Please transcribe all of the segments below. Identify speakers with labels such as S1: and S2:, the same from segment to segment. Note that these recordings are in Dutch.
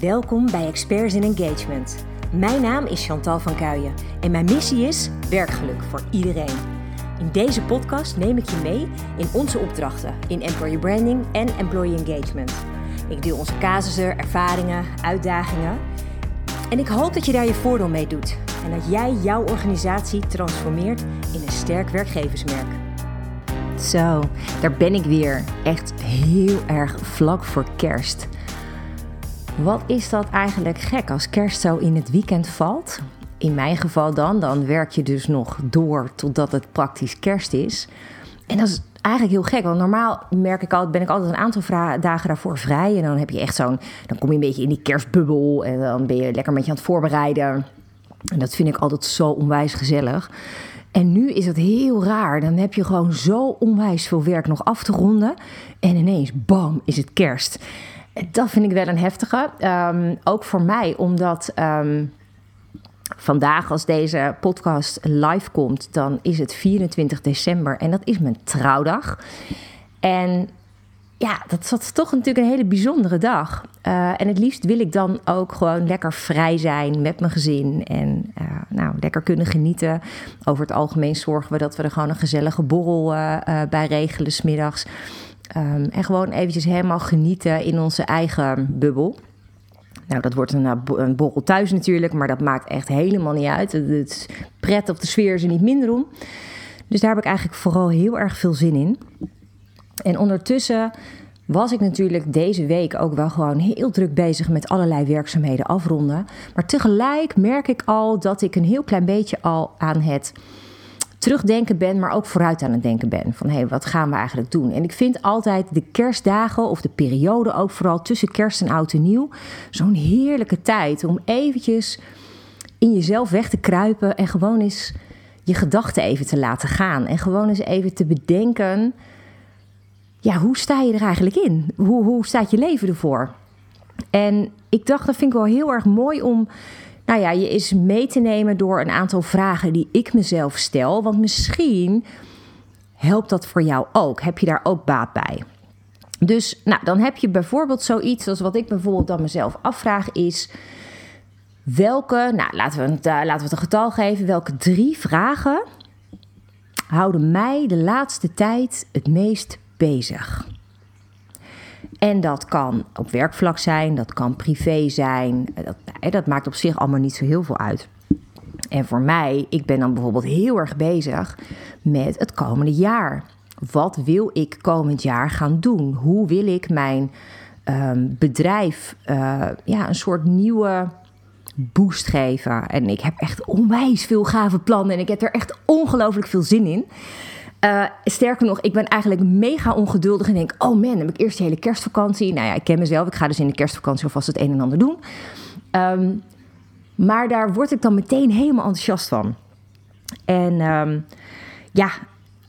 S1: Welkom bij Experts in Engagement. Mijn naam is Chantal van Kuijen en mijn missie is werkgeluk voor iedereen. In deze podcast neem ik je mee in onze opdrachten in employer branding en employee engagement. Ik deel onze casussen, ervaringen, uitdagingen. En ik hoop dat je daar je voordeel mee doet en dat jij jouw organisatie transformeert in een sterk werkgeversmerk. Zo, daar ben ik weer. Echt heel erg vlak voor kerst. Wat is dat eigenlijk gek als kerst zo in het weekend valt? In mijn geval dan, dan werk je dus nog door totdat het praktisch kerst is. En dat is eigenlijk heel gek, want normaal merk ik altijd, ben ik altijd een aantal dagen daarvoor vrij. En dan heb je echt zo'n, dan kom je een beetje in die kerstbubbel en dan ben je lekker met je aan het voorbereiden. En dat vind ik altijd zo onwijs gezellig. En nu is het heel raar. Dan heb je gewoon zo onwijs veel werk nog af te ronden. En ineens, bam, is het kerst. Dat vind ik wel een heftige. Um, ook voor mij, omdat um, vandaag, als deze podcast live komt, dan is het 24 december en dat is mijn trouwdag. En ja, dat is toch natuurlijk een hele bijzondere dag. Uh, en het liefst wil ik dan ook gewoon lekker vrij zijn met mijn gezin. En uh, nou, lekker kunnen genieten. Over het algemeen zorgen we dat we er gewoon een gezellige borrel uh, bij regelen smiddags. Um, en gewoon eventjes helemaal genieten in onze eigen bubbel. Nou, dat wordt een, een borrel thuis natuurlijk, maar dat maakt echt helemaal niet uit. Het pret of de sfeer is er niet minder om. Dus daar heb ik eigenlijk vooral heel erg veel zin in. En ondertussen was ik natuurlijk deze week ook wel gewoon heel druk bezig met allerlei werkzaamheden afronden. Maar tegelijk merk ik al dat ik een heel klein beetje al aan het terugdenken ben, maar ook vooruit aan het denken ben. Van hé, hey, wat gaan we eigenlijk doen? En ik vind altijd de kerstdagen of de periode ook vooral tussen kerst en oud en nieuw zo'n heerlijke tijd om eventjes in jezelf weg te kruipen en gewoon eens je gedachten even te laten gaan. En gewoon eens even te bedenken, ja, hoe sta je er eigenlijk in? Hoe, hoe staat je leven ervoor? En ik dacht, dat vind ik wel heel erg mooi om nou ja, je is mee te nemen door een aantal vragen die ik mezelf stel. Want misschien helpt dat voor jou ook. Heb je daar ook baat bij? Dus nou, dan heb je bijvoorbeeld zoiets als wat ik bijvoorbeeld dan mezelf afvraag is... Welke, nou laten we, het, laten we het een getal geven, welke drie vragen houden mij de laatste tijd het meest bezig? En dat kan op werkvlak zijn, dat kan privé zijn. Dat, dat maakt op zich allemaal niet zo heel veel uit. En voor mij, ik ben dan bijvoorbeeld heel erg bezig met het komende jaar. Wat wil ik komend jaar gaan doen? Hoe wil ik mijn um, bedrijf uh, ja, een soort nieuwe boost geven? En ik heb echt onwijs veel gave plannen en ik heb er echt ongelooflijk veel zin in. Uh, sterker nog, ik ben eigenlijk mega ongeduldig en denk: oh man, heb ik eerst de hele kerstvakantie. Nou ja, ik ken mezelf, ik ga dus in de kerstvakantie alvast het een en ander doen. Um, maar daar word ik dan meteen helemaal enthousiast van. En um, ja,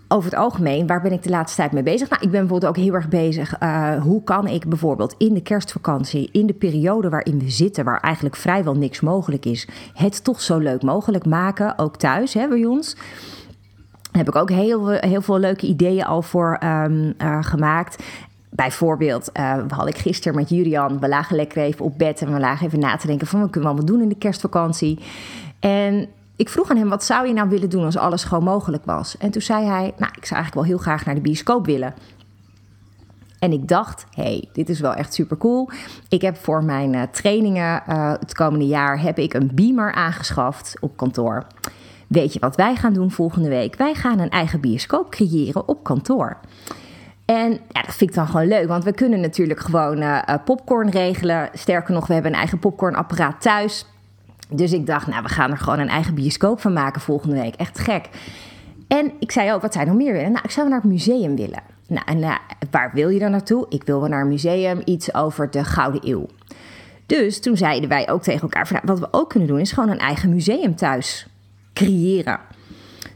S1: over het algemeen, waar ben ik de laatste tijd mee bezig? Nou, ik ben bijvoorbeeld ook heel erg bezig. Uh, hoe kan ik bijvoorbeeld in de kerstvakantie, in de periode waarin we zitten, waar eigenlijk vrijwel niks mogelijk is, het toch zo leuk mogelijk maken, ook thuis hè, bij ons heb ik ook heel, heel veel leuke ideeën al voor um, uh, gemaakt. Bijvoorbeeld uh, had ik gisteren met Julian, we lagen lekker even op bed en we lagen even na te denken van wat kunnen we allemaal doen in de kerstvakantie. En ik vroeg aan hem, wat zou je nou willen doen als alles gewoon mogelijk was? En toen zei hij, nou, ik zou eigenlijk wel heel graag naar de bioscoop willen. En ik dacht, hey, dit is wel echt super cool. Ik heb voor mijn uh, trainingen het komende jaar heb ik een beamer aangeschaft op kantoor. Weet je wat wij gaan doen volgende week? Wij gaan een eigen bioscoop creëren op kantoor. En ja, dat vind ik dan gewoon leuk, want we kunnen natuurlijk gewoon uh, popcorn regelen. Sterker nog, we hebben een eigen popcornapparaat thuis. Dus ik dacht, nou, we gaan er gewoon een eigen bioscoop van maken volgende week. Echt gek. En ik zei ook, wat zij nog meer willen? Nou, ik zou naar het museum willen. Nou, en uh, waar wil je dan naartoe? Ik wil wel naar een museum, iets over de Gouden Eeuw. Dus toen zeiden wij ook tegen elkaar, van, nou, wat we ook kunnen doen, is gewoon een eigen museum thuis creëren.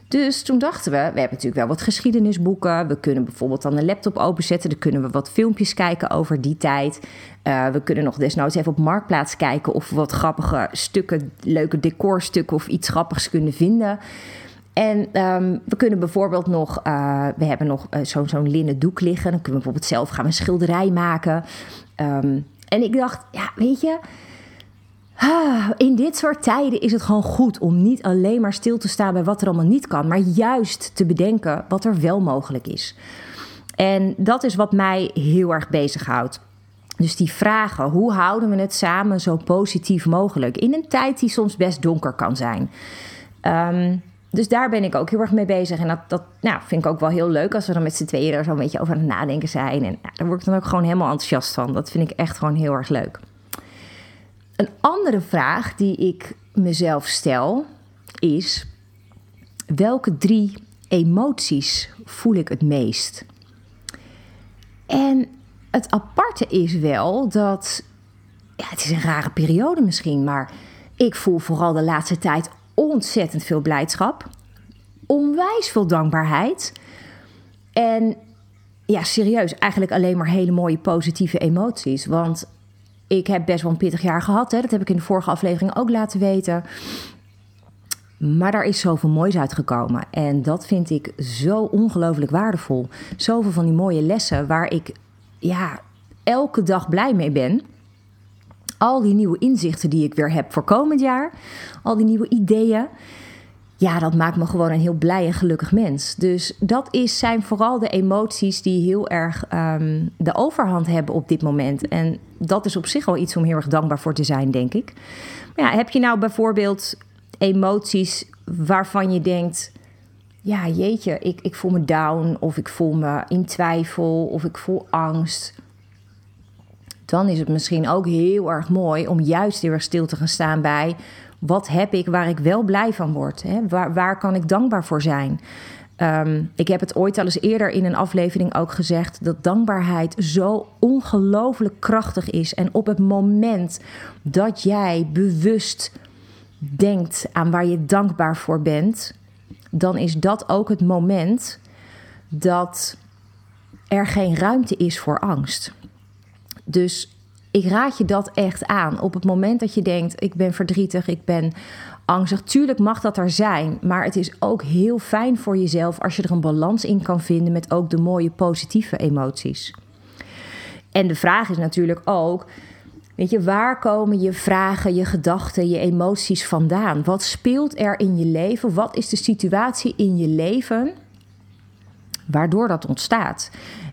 S1: Dus toen dachten we, we hebben natuurlijk wel wat geschiedenisboeken. We kunnen bijvoorbeeld dan een laptop openzetten. Dan kunnen we wat filmpjes kijken over die tijd. Uh, we kunnen nog desnoods even op Marktplaats kijken of we wat grappige stukken, leuke decorstukken of iets grappigs kunnen vinden. En um, we kunnen bijvoorbeeld nog, uh, we hebben nog uh, zo'n zo linnen doek liggen. Dan kunnen we bijvoorbeeld zelf gaan een schilderij maken. Um, En ik dacht, ja, weet je, in dit soort tijden is het gewoon goed om niet alleen maar stil te staan bij wat er allemaal niet kan, maar juist te bedenken wat er wel mogelijk is. En dat is wat mij heel erg bezighoudt. Dus die vragen, hoe houden we het samen zo positief mogelijk in een tijd die soms best donker kan zijn? Ehm, dus daar ben ik ook heel erg mee bezig. En dat, dat nou, vind ik ook wel heel leuk als we dan met z'n tweeën er zo een beetje over aan het nadenken zijn. En nou, daar word ik dan ook gewoon helemaal enthousiast van. Dat vind ik echt gewoon heel erg leuk. Een andere vraag die ik mezelf stel is: welke drie emoties voel ik het meest? En het aparte is wel dat, ja, het is een rare periode misschien, maar ik voel vooral de laatste tijd ontzettend veel blijdschap, onwijs veel dankbaarheid en ja, serieus, eigenlijk alleen maar hele mooie positieve emoties. Want ik heb best wel een pittig jaar gehad, hè? dat heb ik in de vorige aflevering ook laten weten. Maar daar is zoveel moois uitgekomen. En dat vind ik zo ongelooflijk waardevol. Zoveel van die mooie lessen waar ik ja, elke dag blij mee ben. Al die nieuwe inzichten die ik weer heb voor komend jaar. Al die nieuwe ideeën. Ja, dat maakt me gewoon een heel blij en gelukkig mens. Dus dat is, zijn vooral de emoties die heel erg um, de overhand hebben op dit moment. En dat is op zich al iets om heel erg dankbaar voor te zijn, denk ik. Maar ja, heb je nou bijvoorbeeld emoties waarvan je denkt: ja, jeetje, ik, ik voel me down, of ik voel me in twijfel, of ik voel angst. Dan is het misschien ook heel erg mooi om juist heel erg stil te gaan staan bij wat heb ik waar ik wel blij van word? Hè? Waar, waar kan ik dankbaar voor zijn? Um, ik heb het ooit al eens eerder in een aflevering ook gezegd dat dankbaarheid zo ongelooflijk krachtig is. En op het moment dat jij bewust denkt aan waar je dankbaar voor bent, dan is dat ook het moment dat er geen ruimte is voor angst. Dus ik raad je dat echt aan. Op het moment dat je denkt: ik ben verdrietig, ik ben angstig. Tuurlijk mag dat er zijn, maar het is ook heel fijn voor jezelf als je er een balans in kan vinden met ook de mooie positieve emoties. En de vraag is natuurlijk ook Weet je, waar komen je vragen, je gedachten, je emoties vandaan? Wat speelt er in je leven? Wat is de situatie in je leven waardoor dat ontstaat?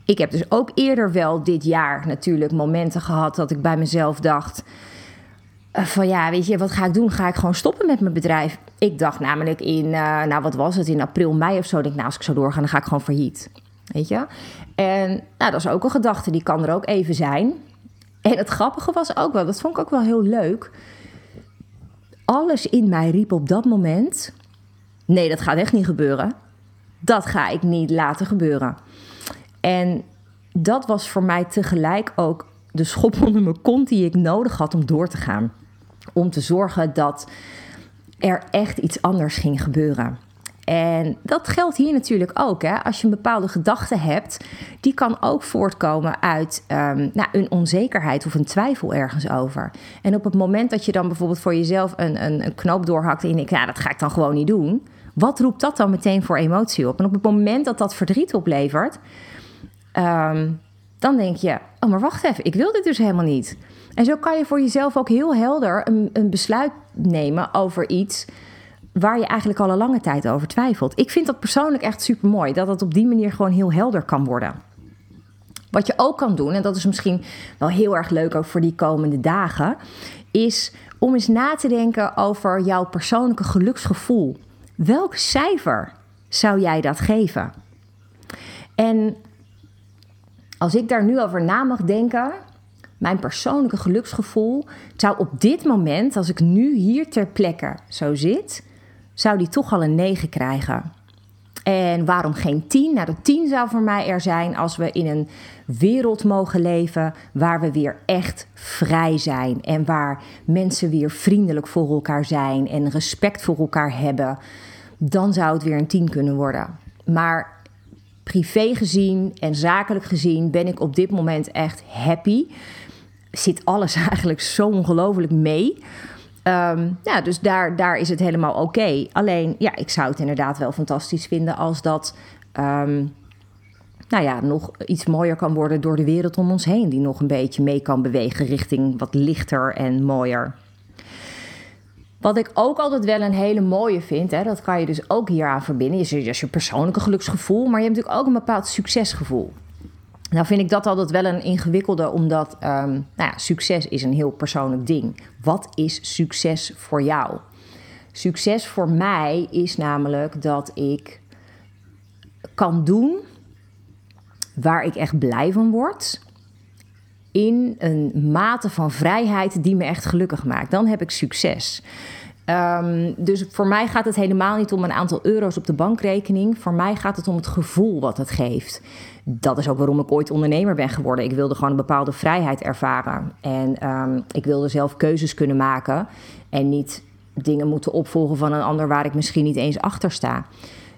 S1: Ik heb dus ook eerder wel dit jaar natuurlijk momenten gehad dat ik bij mezelf dacht eh, van ja, weet je, wat ga ik doen? Ga ik gewoon stoppen met mijn bedrijf? Ik dacht namelijk in, uh, nou wat was het, in april, mei of zo. Denk ik, nou als ik zo doorga, dan ga ik gewoon failliet. Weet je? En nou, dat is ook een gedachte, die kan er ook even zijn. En het grappige was ook wel, dat vond ik ook wel heel leuk. Alles in mij riep op dat moment: nee, dat gaat echt niet gebeuren. Dat ga ik niet laten gebeuren. En dat was voor mij tegelijk ook de schop onder mijn kont die ik nodig had om door te gaan. Om te zorgen dat er echt iets anders ging gebeuren. En dat geldt hier natuurlijk ook. Hè? Als je een bepaalde gedachte hebt, die kan ook voortkomen uit um, nou, een onzekerheid of een twijfel ergens over. En op het moment dat je dan bijvoorbeeld voor jezelf een, een, een knoop doorhakt en je denkt, ja, dat ga ik dan gewoon niet doen. Wat roept dat dan meteen voor emotie op? En op het moment dat dat verdriet oplevert, um, dan denk je, oh maar wacht even, ik wil dit dus helemaal niet. En zo kan je voor jezelf ook heel helder een, een besluit nemen over iets waar je eigenlijk al een lange tijd over twijfelt. Ik vind dat persoonlijk echt super mooi, dat het op die manier gewoon heel helder kan worden. Wat je ook kan doen, en dat is misschien wel heel erg leuk ook voor die komende dagen, is om eens na te denken over jouw persoonlijke geluksgevoel. Welk cijfer zou jij dat geven? En als ik daar nu over na mag denken, mijn persoonlijke geluksgevoel zou op dit moment, als ik nu hier ter plekke zo zit, zou die toch al een 9 krijgen. En waarom geen 10? Nou, de 10 zou voor mij er zijn als we in een wereld mogen leven waar we weer echt vrij zijn. En waar mensen weer vriendelijk voor elkaar zijn en respect voor elkaar hebben. Dan zou het weer een 10 kunnen worden. Maar privé gezien en zakelijk gezien ben ik op dit moment echt happy. Zit alles eigenlijk zo ongelooflijk mee. Um, ja, dus daar, daar is het helemaal oké. Alleen, ja, ik zou het inderdaad wel fantastisch vinden als dat um, nou ja, nog iets mooier kan worden door de wereld om ons heen. Die nog een beetje mee kan bewegen richting wat lichter en mooier. Wat ik ook altijd wel een hele mooie vind, hè, dat kan je dus ook hieraan verbinden. Je is je persoonlijke geluksgevoel, maar je hebt natuurlijk ook een bepaald succesgevoel. Nou vind ik dat altijd wel een ingewikkelde, omdat um, nou ja, succes is een heel persoonlijk ding. Wat is succes voor jou? Succes voor mij is namelijk dat ik kan doen waar ik echt blij van word. In een mate van vrijheid die me echt gelukkig maakt. Dan heb ik succes. Um, dus voor mij gaat het helemaal niet om een aantal euro's op de bankrekening. Voor mij gaat het om het gevoel wat het geeft. Dat is ook waarom ik ooit ondernemer ben geworden. Ik wilde gewoon een bepaalde vrijheid ervaren. En um, ik wilde zelf keuzes kunnen maken. En niet dingen moeten opvolgen van een ander waar ik misschien niet eens achter sta.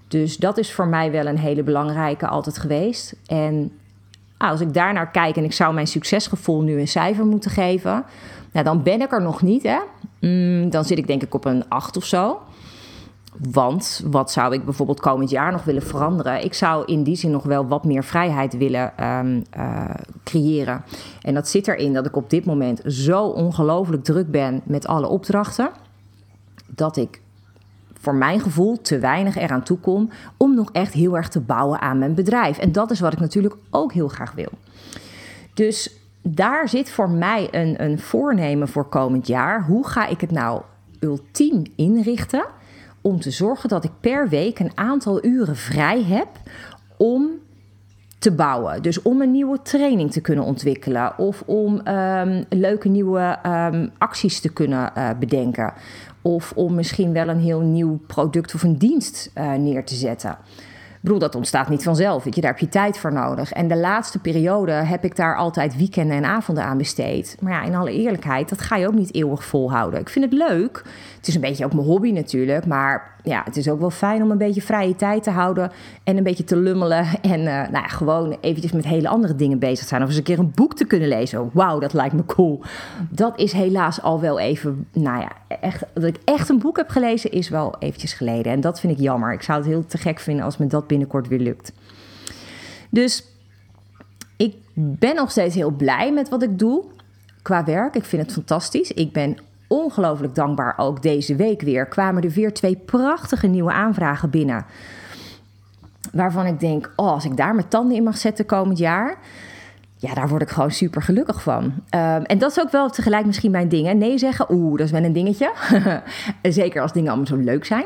S1: Dus dat is voor mij wel een hele belangrijke altijd geweest. En ah, als ik daar naar kijk en ik zou mijn succesgevoel nu een cijfer moeten geven, nou, dan ben ik er nog niet. Hè? Mm, dan zit ik denk ik op een 8 of zo. Want wat zou ik bijvoorbeeld komend jaar nog willen veranderen? Ik zou in die zin nog wel wat meer vrijheid willen um, uh, creëren. En dat zit erin dat ik op dit moment zo ongelooflijk druk ben met alle opdrachten. Dat ik voor mijn gevoel te weinig eraan toe kom om nog echt heel erg te bouwen aan mijn bedrijf. En dat is wat ik natuurlijk ook heel graag wil. Dus daar zit voor mij een, een voornemen voor komend jaar. Hoe ga ik het nou ultiem inrichten om te zorgen dat ik per week een aantal uren vrij heb om te bouwen. Dus om een nieuwe training te kunnen ontwikkelen of om um, leuke nieuwe um, acties te kunnen uh, bedenken. Of om misschien wel een heel nieuw product of een dienst uh, neer te zetten. Ik bedoel, dat ontstaat niet vanzelf. Weet je, daar heb je tijd voor nodig. En de laatste periode heb ik daar altijd weekenden en avonden aan besteed. Maar ja, in alle eerlijkheid, dat ga je ook niet eeuwig volhouden. Ik vind het leuk. Het is een beetje ook mijn hobby natuurlijk. Maar ja, het is ook wel fijn om een beetje vrije tijd te houden. En een beetje te lummelen. En uh, nou ja, gewoon eventjes met hele andere dingen bezig zijn. Of eens een keer een boek te kunnen lezen. Wauw, dat lijkt me cool. Dat is helaas al wel even, nou ja, echt, dat ik echt een boek heb gelezen is wel eventjes geleden. En dat vind ik jammer. Ik zou het heel te gek vinden als me dat binnenkort weer lukt. Dus ik ben nog steeds heel blij met wat ik doe qua werk. Ik vind het fantastisch. Ik ben ongelooflijk dankbaar ook deze week weer. Kwamen er weer twee prachtige nieuwe aanvragen binnen. Waarvan ik denk, oh, als ik daar mijn tanden in mag zetten komend jaar. Ja, daar word ik gewoon super gelukkig van. Um, en dat is ook wel tegelijk misschien mijn ding. Nee zeggen, oeh, dat is wel een dingetje. Zeker als dingen allemaal zo leuk zijn.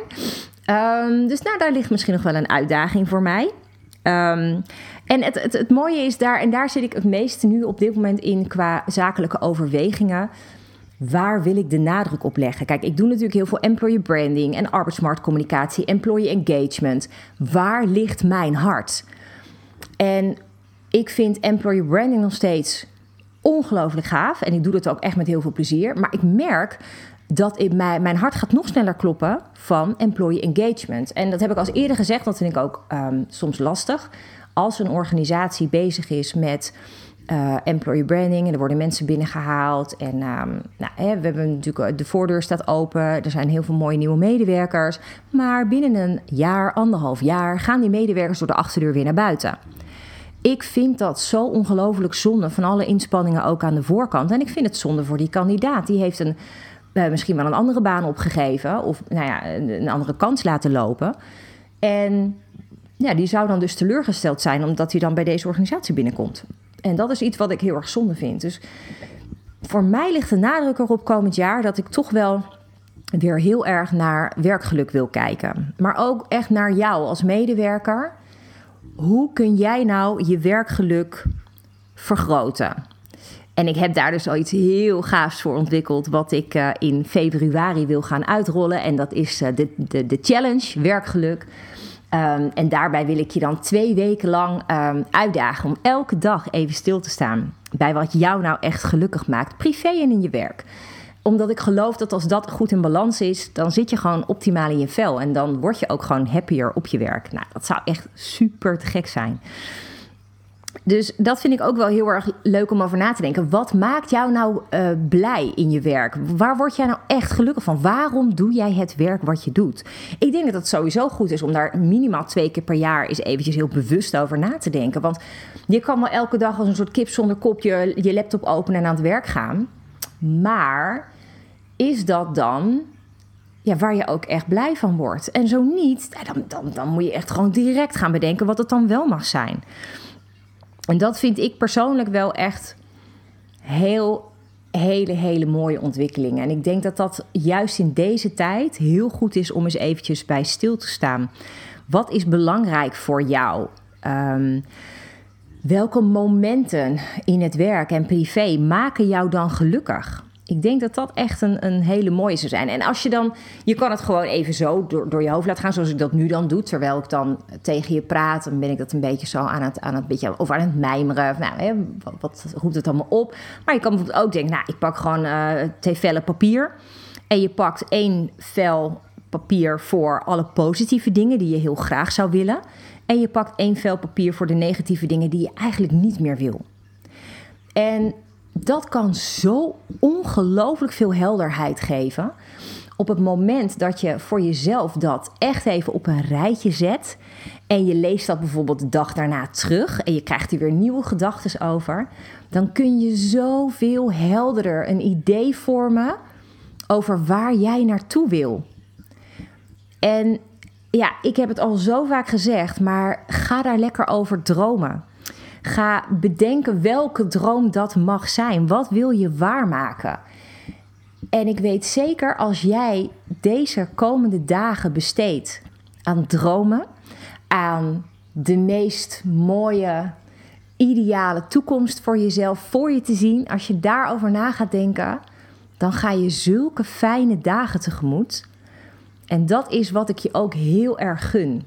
S1: Um, dus nou, daar ligt misschien nog wel een uitdaging voor mij. Um, en het, het, het mooie is daar, en daar zit ik het meeste nu op dit moment in qua zakelijke overwegingen waar wil ik de nadruk op leggen? Kijk, ik doe natuurlijk heel veel employer branding en arbeidsmarktcommunicatie, employee engagement. Waar ligt mijn hart? En ik vind employer branding nog steeds ongelooflijk gaaf. En ik doe dat ook echt met heel veel plezier. Maar ik merk dat in mijn, mijn hart gaat nog sneller kloppen van employee engagement. En dat heb ik als eerder gezegd, dat vind ik ook um, soms lastig. Als een organisatie bezig is met uh, employee branding. En er worden mensen binnengehaald. En um, nou, hè, we hebben natuurlijk eh, de voordeur staat open. Er zijn heel veel mooie nieuwe medewerkers. Maar binnen een jaar, anderhalf jaar, gaan die medewerkers door de achterdeur weer naar buiten. Ik vind dat zo ongelooflijk zonde van alle inspanningen ook aan de voorkant. En ik vind het zonde voor die kandidaat. Die heeft een, uh, misschien wel een andere baan opgegeven. Of nou ja, een andere kans laten lopen. En ja, die zou dan dus teleurgesteld zijn omdat hij dan bij deze organisatie binnenkomt. En dat is iets wat ik heel erg zonde vind. Dus voor mij ligt de nadruk erop komend jaar dat ik toch wel weer heel erg naar werkgeluk wil kijken. Maar ook echt naar jou als medewerker. Hoe kun jij nou je werkgeluk vergroten? En ik heb daar dus al iets heel gaafs voor ontwikkeld, wat ik uh, in februari wil gaan uitrollen. En dat is uh, de, de, de challenge werkgeluk. Um, en daarbij wil ik je dan twee weken lang um, uitdagen om elke dag even stil te staan bij wat jou nou echt gelukkig maakt, privé en in je werk omdat ik geloof dat als dat goed in balans is, dan zit je gewoon optimaal in je vel. En dan word je ook gewoon happier op je werk. Nou, dat zou echt super te gek zijn. Dus dat vind ik ook wel heel erg leuk om over na te denken. Wat maakt jou nou uh, blij in je werk? Waar word jij nou echt gelukkig van? Waarom doe jij het werk wat je doet? Ik denk dat het sowieso goed is om daar minimaal twee keer per jaar eens eventjes heel bewust over na te denken. Want je kan wel elke dag als een soort kip zonder kop je, je laptop openen en aan het werk gaan. Maar is dat dan ja, waar je ook echt blij van wordt? En zo niet, dan, dan, dan moet je echt gewoon direct gaan bedenken wat het dan wel mag zijn. En dat vind ik persoonlijk wel echt heel, hele, hele mooie ontwikkelingen. En ik denk dat dat juist in deze tijd heel goed is om eens eventjes bij stil te staan. Wat is belangrijk voor jou? Um, welke momenten in het werk en privé maken jou dan gelukkig? Ik denk dat dat echt een, een hele mooie zou zijn. En als je dan, je kan het gewoon even zo door, door je hoofd laten gaan, zoals ik dat nu dan doe. Terwijl ik dan tegen je praat, dan ben ik dat een beetje zo aan het, aan het, beetje, of aan het mijmeren. Nou, hè, wat, wat roept het allemaal op? Maar je kan bijvoorbeeld ook denken, nou, ik pak gewoon uh, twee vellen papier. En je pakt één vel papier voor alle positieve dingen die je heel graag zou willen. En je pakt één vel papier voor de negatieve dingen die je eigenlijk niet meer wil. En dat kan zo ongelooflijk veel helderheid geven. Op het moment dat je voor jezelf dat echt even op een rijtje zet. En je leest dat bijvoorbeeld de dag daarna terug. En je krijgt er weer nieuwe gedachten over. Dan kun je zoveel helderder een idee vormen over waar jij naartoe wil. En ja, ik heb het al zo vaak gezegd, maar ga daar lekker over dromen. Ga bedenken welke droom dat mag zijn. Wat wil je waarmaken? En ik weet zeker als jij deze komende dagen besteedt aan dromen, aan de meest mooie, ideale toekomst voor jezelf voor je te zien, als je daarover na gaat denken, dan ga je zulke fijne dagen tegemoet. En dat is wat ik je ook heel erg gun.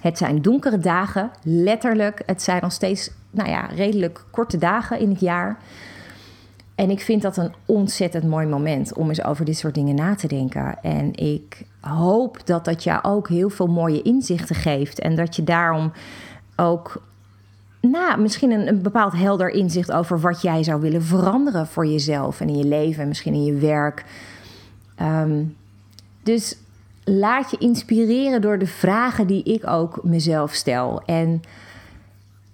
S1: Het zijn donkere dagen, letterlijk. Het zijn nog steeds nou ja, redelijk korte dagen in het jaar. En ik vind dat een ontzettend mooi moment om eens over dit soort dingen na te denken. En ik hoop dat dat jou ook heel veel mooie inzichten geeft. En dat je daarom ook nou, misschien een, bepaald helder inzicht over wat jij zou willen veranderen voor jezelf en in je leven en misschien in je werk. Ehm, dus laat je inspireren door de vragen die ik ook mezelf stel. En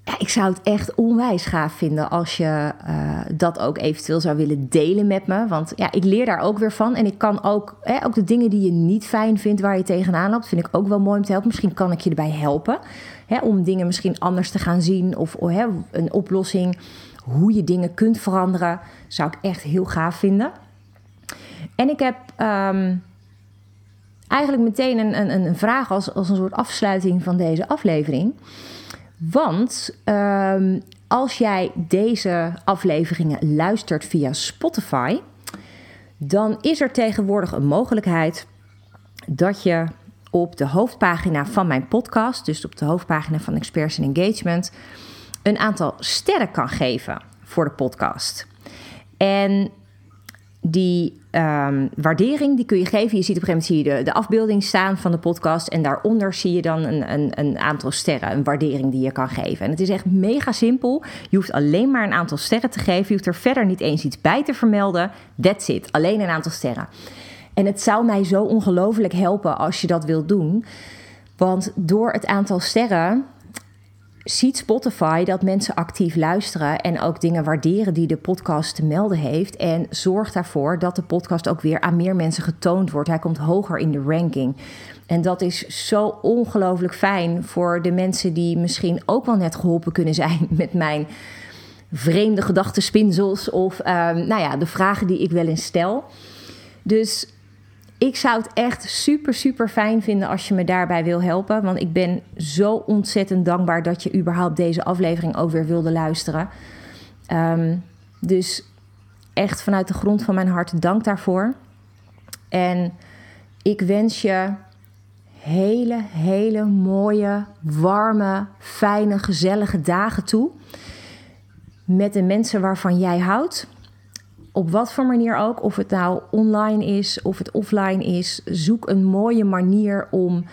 S1: ja, ik zou het echt onwijs gaaf vinden als je uh, dat ook eventueel zou willen delen met me. Want ja, ik leer daar ook weer van. En ik kan ook, hè, ook de dingen die je niet fijn vindt, waar je tegenaan loopt, vind ik ook wel mooi om te helpen. Misschien kan ik je erbij helpen. Hè, om dingen misschien anders te gaan zien. Of oh, hè, een oplossing. Hoe je dingen kunt veranderen. Zou ik echt heel gaaf vinden. En ik heb. Um, eigenlijk meteen een, een, een vraag als, als een soort afsluiting van deze aflevering. Want um, als jij deze afleveringen luistert via Spotify, dan is er tegenwoordig een mogelijkheid dat je op de hoofdpagina van mijn podcast, dus op de hoofdpagina van Experts in Engagement, een aantal sterren kan geven voor de podcast. En die um, waardering die kun je geven. Je ziet op een gegeven moment zie je de, de afbeelding staan van de podcast. En daaronder zie je dan een, een, een aantal sterren, een waardering die je kan geven. En het is echt mega simpel. Je hoeft alleen maar een aantal sterren te geven. Je hoeft er verder niet eens iets bij te vermelden. That's it. Alleen een aantal sterren. En het zou mij zo ongelooflijk helpen als je dat wilt doen. Want door het aantal sterren ziet Spotify dat mensen actief luisteren en ook dingen waarderen die de podcast te melden heeft. En zorgt daarvoor dat de podcast ook weer aan meer mensen getoond wordt. Hij komt hoger in de ranking. En dat is zo ongelooflijk fijn voor de mensen die misschien ook wel net geholpen kunnen zijn met mijn vreemde gedachtenspinsels of um, nou ja, de vragen die ik wel eens stel. Dus ik zou het echt super, super fijn vinden als je me daarbij wil helpen. Want ik ben zo ontzettend dankbaar dat je überhaupt deze aflevering ook weer wilde luisteren. Um, dus echt vanuit de grond van mijn hart dank daarvoor. En ik wens je hele, hele mooie, warme, fijne, gezellige dagen toe. Met de mensen waarvan jij houdt op wat voor manier ook, of het nou online is of het offline is, zoek een mooie manier om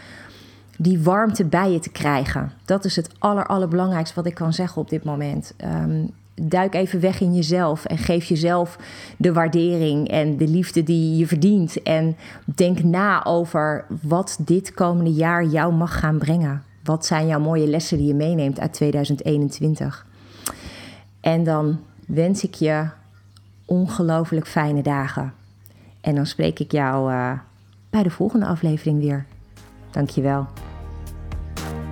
S1: die warmte bij je te krijgen. Dat is het aller, allerbelangrijkste wat ik kan zeggen op dit moment. Um, duik even weg in jezelf en geef jezelf de waardering en de liefde die je verdient. En denk na over wat dit komende jaar jou mag gaan brengen. Wat zijn jouw mooie lessen die je meeneemt uit 2021? En dan wens ik je ongelooflijk fijne dagen. En dan spreek ik jou uh, bij de volgende aflevering weer. Dankjewel.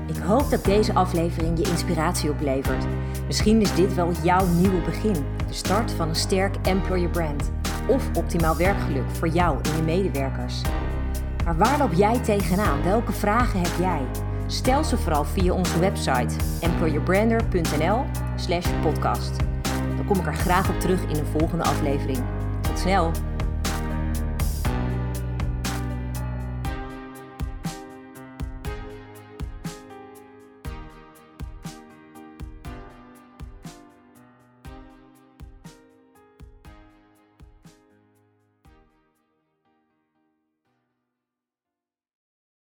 S1: Ik hoop dat deze aflevering je inspiratie oplevert. Misschien is dit wel jouw nieuwe begin. De start van een sterk employer brand. Of optimaal werkgeluk voor jou en je medewerkers. Maar waar loop jij tegenaan? Welke vragen heb jij? Stel ze vooral via onze website employerbrander.nl slash podcast. Dan kom ik er graag op terug in een volgende aflevering. Tot snel!